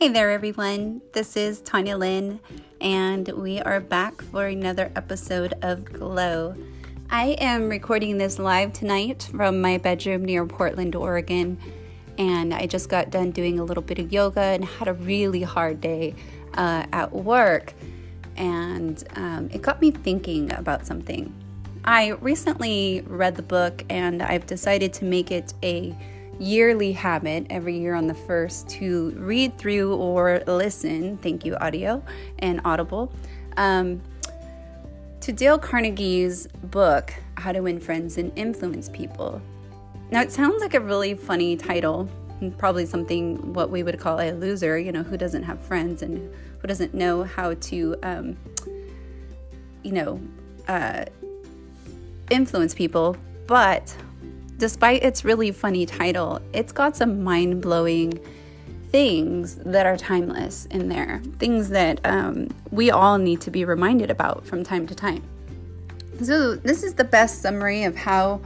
Hey there, everyone. This is Tanya Lynn, and we are back for another episode of Glow. I am recording this live tonight from my bedroom near Portland, Oregon, and I just got done doing a little bit of yoga and had a really hard day uh, at work. And um, it got me thinking about something. I recently read the book, and I've decided to make it a yearly habit every year on the first to read through or listen, thank you, audio and audible, um, to Dale Carnegie's book, How to Win Friends and Influence People. Now, it sounds like a really funny title, probably something what we would call a loser, you know, who doesn't have friends and who doesn't know how to, um, you know, uh, influence people. But despite its really funny title, it's got some mind blowing things that are timeless in there, things that um, we all need to be reminded about from time to time. So, this is the best summary of how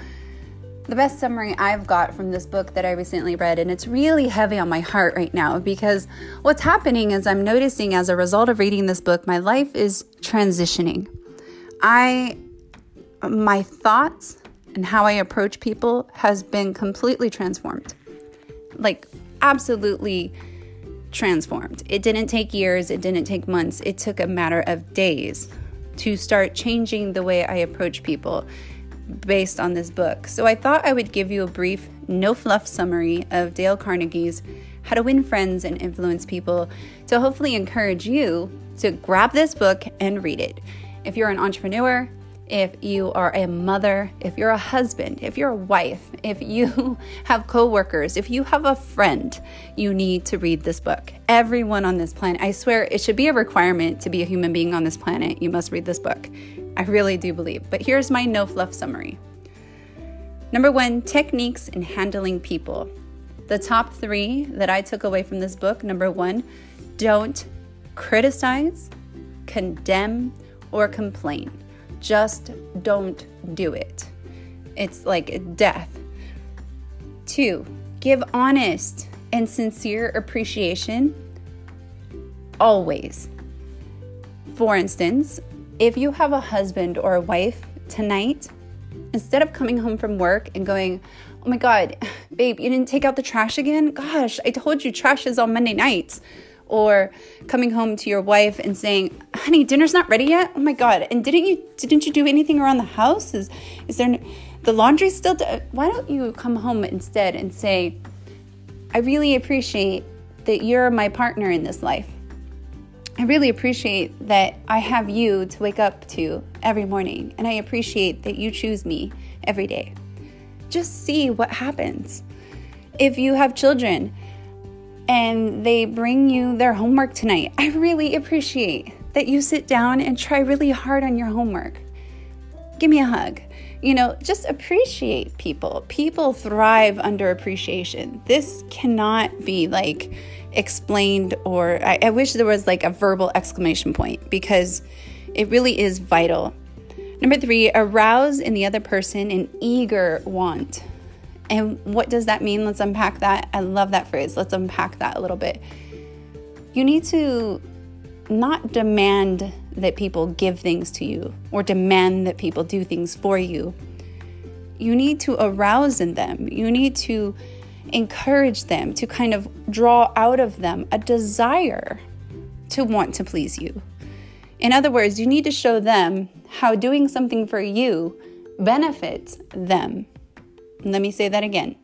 the best summary I've got from this book that I recently read, and it's really heavy on my heart right now because what's happening is I'm noticing as a result of reading this book, my life is transitioning. I, my thoughts, and how I approach people has been completely transformed. Like, absolutely transformed. It didn't take years, it didn't take months, it took a matter of days to start changing the way I approach people based on this book. So I thought I would give you a brief, no fluff summary of Dale Carnegie's How to Win Friends and Influence People to hopefully encourage you to grab this book and read it. If you're an entrepreneur, if you are a mother, if you're a husband, if you're a wife, if you have coworkers, if you have a friend, you need to read this book. Everyone on this planet, I swear it should be a requirement to be a human being on this planet. You must read this book. I really do believe. But here's my no fluff summary. Number one, techniques in handling people. The top three that I took away from this book number one, don't criticize, condemn, or complain. Just don't do it. It's like death. Two, give honest and sincere appreciation always. For instance, if you have a husband or a wife tonight, instead of coming home from work and going, Oh my God, babe, you didn't take out the trash again? Gosh, I told you trash is on Monday nights or coming home to your wife and saying, "Honey, dinner's not ready yet." Oh my god. And didn't you didn't you do anything around the house? Is is there the laundry still do- Why don't you come home instead and say, "I really appreciate that you're my partner in this life. I really appreciate that I have you to wake up to every morning, and I appreciate that you choose me every day." Just see what happens. If you have children, and they bring you their homework tonight. I really appreciate that you sit down and try really hard on your homework. Give me a hug. You know, just appreciate people. People thrive under appreciation. This cannot be like explained, or I, I wish there was like a verbal exclamation point because it really is vital. Number three, arouse in the other person an eager want and what does that mean? Let's unpack that. I love that phrase. Let's unpack that a little bit. You need to not demand that people give things to you or demand that people do things for you. You need to arouse in them. You need to encourage them to kind of draw out of them a desire to want to please you. In other words, you need to show them how doing something for you benefits them let me say that again.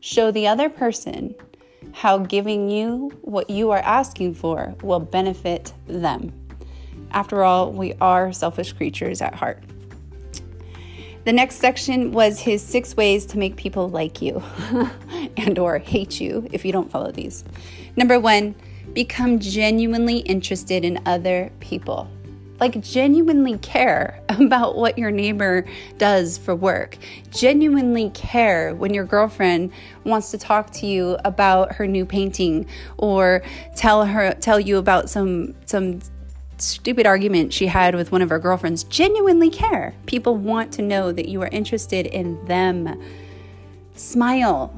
Show the other person how giving you what you are asking for will benefit them. After all, we are selfish creatures at heart. The next section was his six ways to make people like you and or hate you if you don't follow these. Number 1, become genuinely interested in other people like genuinely care about what your neighbor does for work. Genuinely care when your girlfriend wants to talk to you about her new painting or tell her tell you about some some stupid argument she had with one of her girlfriends. Genuinely care. People want to know that you are interested in them. Smile.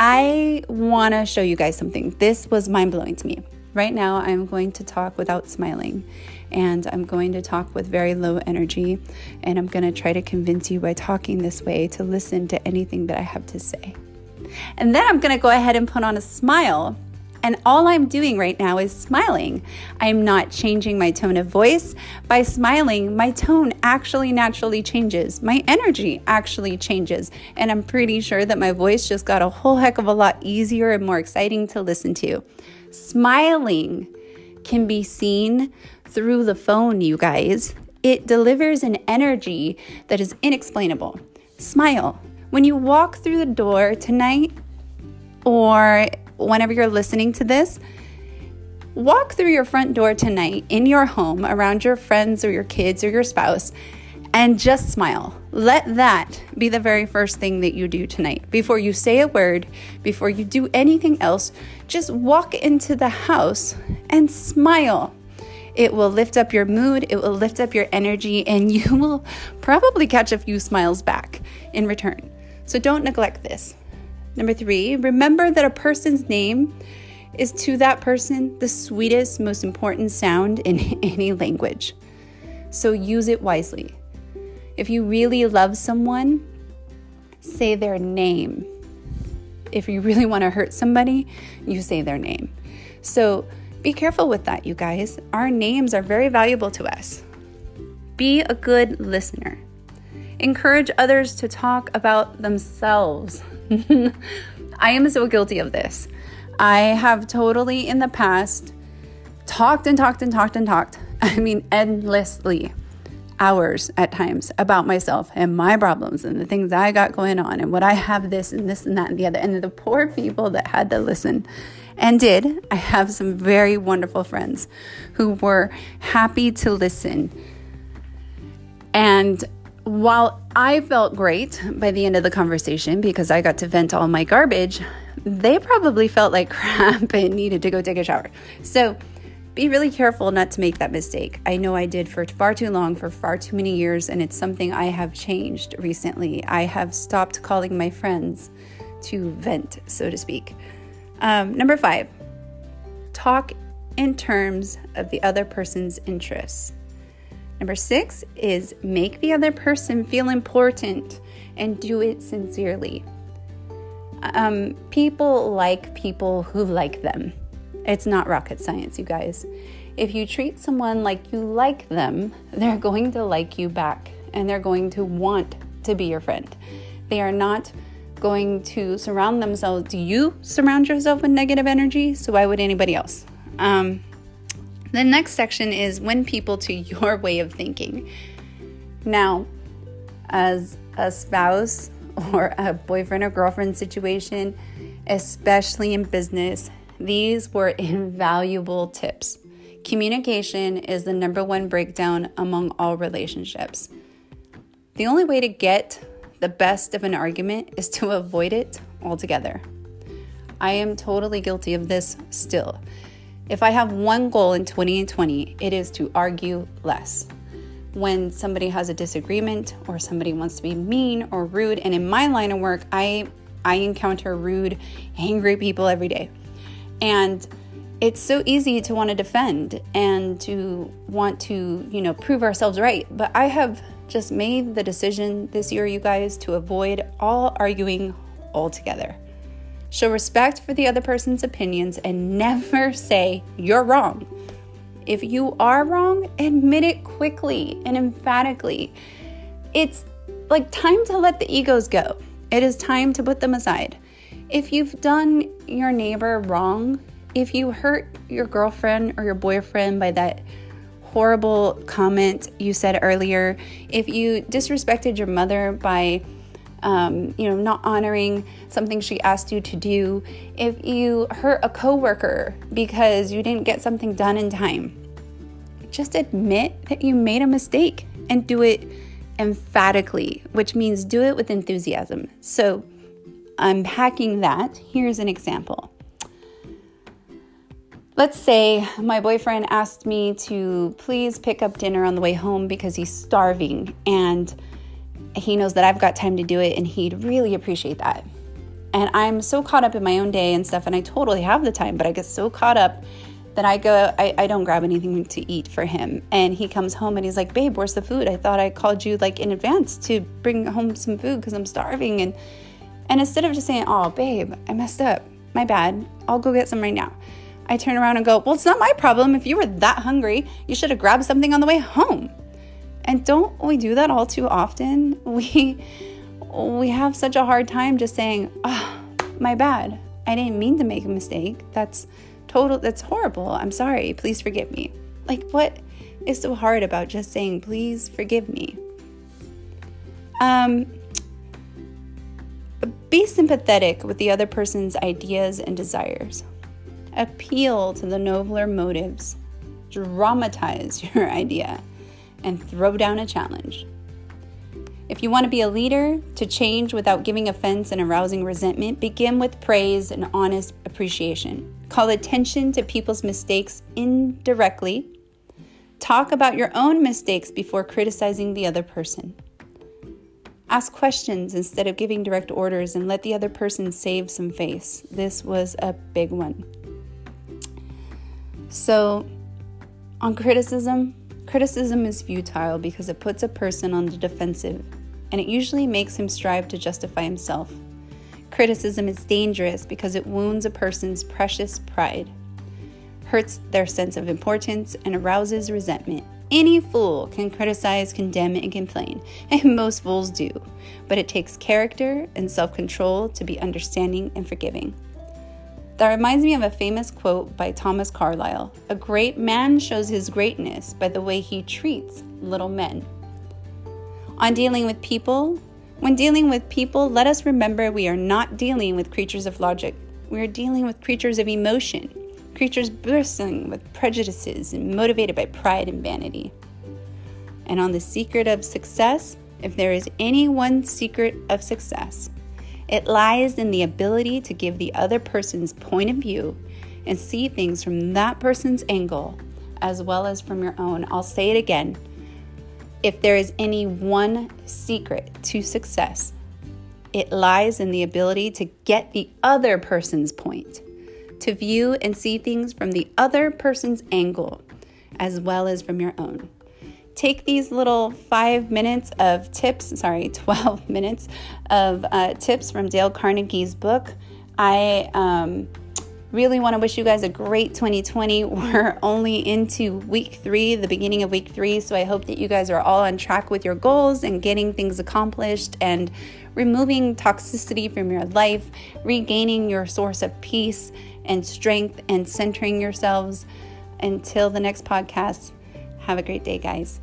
I want to show you guys something. This was mind blowing to me. Right now, I'm going to talk without smiling, and I'm going to talk with very low energy, and I'm going to try to convince you by talking this way to listen to anything that I have to say. And then I'm going to go ahead and put on a smile and all I'm doing right now is smiling. I'm not changing my tone of voice. By smiling, my tone actually naturally changes. My energy actually changes. And I'm pretty sure that my voice just got a whole heck of a lot easier and more exciting to listen to. Smiling can be seen through the phone, you guys. It delivers an energy that is inexplainable. Smile. When you walk through the door tonight, or whenever you're listening to this, walk through your front door tonight in your home around your friends or your kids or your spouse and just smile. Let that be the very first thing that you do tonight. Before you say a word, before you do anything else, just walk into the house and smile. It will lift up your mood, it will lift up your energy, and you will probably catch a few smiles back in return. So don't neglect this. Number three, remember that a person's name is to that person the sweetest, most important sound in any language. So use it wisely. If you really love someone, say their name. If you really want to hurt somebody, you say their name. So be careful with that, you guys. Our names are very valuable to us. Be a good listener. Encourage others to talk about themselves. I am so guilty of this. I have totally in the past talked and talked and talked and talked. I mean, endlessly, hours at times about myself and my problems and the things I got going on and what I have this and this and that and the other. And the poor people that had to listen and did. I have some very wonderful friends who were happy to listen. And while I felt great by the end of the conversation because I got to vent all my garbage, they probably felt like crap and needed to go take a shower. So be really careful not to make that mistake. I know I did for far too long, for far too many years, and it's something I have changed recently. I have stopped calling my friends to vent, so to speak. Um, number five, talk in terms of the other person's interests. Number six is make the other person feel important and do it sincerely. Um, people like people who like them. It's not rocket science, you guys. If you treat someone like you like them, they're going to like you back and they're going to want to be your friend. They are not going to surround themselves. Do you surround yourself with negative energy? So why would anybody else? Um, the next section is win people to your way of thinking. Now, as a spouse or a boyfriend or girlfriend situation, especially in business, these were invaluable tips. Communication is the number one breakdown among all relationships. The only way to get the best of an argument is to avoid it altogether. I am totally guilty of this still. If I have one goal in 2020, it is to argue less. When somebody has a disagreement or somebody wants to be mean or rude, and in my line of work, I I encounter rude, angry people every day. And it's so easy to want to defend and to want to, you know, prove ourselves right. But I have just made the decision this year, you guys, to avoid all arguing altogether. Show respect for the other person's opinions and never say you're wrong. If you are wrong, admit it quickly and emphatically. It's like time to let the egos go. It is time to put them aside. If you've done your neighbor wrong, if you hurt your girlfriend or your boyfriend by that horrible comment you said earlier, if you disrespected your mother by um, you know, not honoring something she asked you to do, if you hurt a coworker because you didn't get something done in time, just admit that you made a mistake and do it emphatically, which means do it with enthusiasm. So, unpacking that, here's an example. Let's say my boyfriend asked me to please pick up dinner on the way home because he's starving and he knows that I've got time to do it and he'd really appreciate that. And I'm so caught up in my own day and stuff, and I totally have the time, but I get so caught up that I go, I, I don't grab anything to eat for him. And he comes home and he's like, Babe, where's the food? I thought I called you like in advance to bring home some food because I'm starving. And and instead of just saying, Oh, babe, I messed up. My bad. I'll go get some right now. I turn around and go, Well, it's not my problem. If you were that hungry, you should have grabbed something on the way home. And don't we do that all too often? We we have such a hard time just saying, Oh, my bad. I didn't mean to make a mistake. That's total that's horrible. I'm sorry. Please forgive me. Like what is so hard about just saying please forgive me? Um be sympathetic with the other person's ideas and desires. Appeal to the nobler motives. Dramatize your idea and throw down a challenge. If you want to be a leader to change without giving offense and arousing resentment, begin with praise and honest appreciation. Call attention to people's mistakes indirectly. Talk about your own mistakes before criticizing the other person. Ask questions instead of giving direct orders and let the other person save some face. This was a big one. So, on criticism, criticism is futile because it puts a person on the defensive and it usually makes him strive to justify himself. Criticism is dangerous because it wounds a person's precious pride, hurts their sense of importance, and arouses resentment. Any fool can criticize, condemn, and complain, and most fools do, but it takes character and self control to be understanding and forgiving. That reminds me of a famous quote by Thomas Carlyle A great man shows his greatness by the way he treats little men. On dealing with people, when dealing with people, let us remember we are not dealing with creatures of logic. We are dealing with creatures of emotion creatures bristling with prejudices and motivated by pride and vanity. And on the secret of success, if there is any one secret of success, it lies in the ability to give the other person's point of view and see things from that person's angle as well as from your own. I'll say it again. If there is any one secret to success, it lies in the ability to get the other person's point to view and see things from the other person's angle as well as from your own. Take these little five minutes of tips, sorry, 12 minutes of uh, tips from Dale Carnegie's book. I um, really want to wish you guys a great 2020. We're only into week three, the beginning of week three. So I hope that you guys are all on track with your goals and getting things accomplished and removing toxicity from your life, regaining your source of peace and strength and centering yourselves. Until the next podcast, have a great day, guys.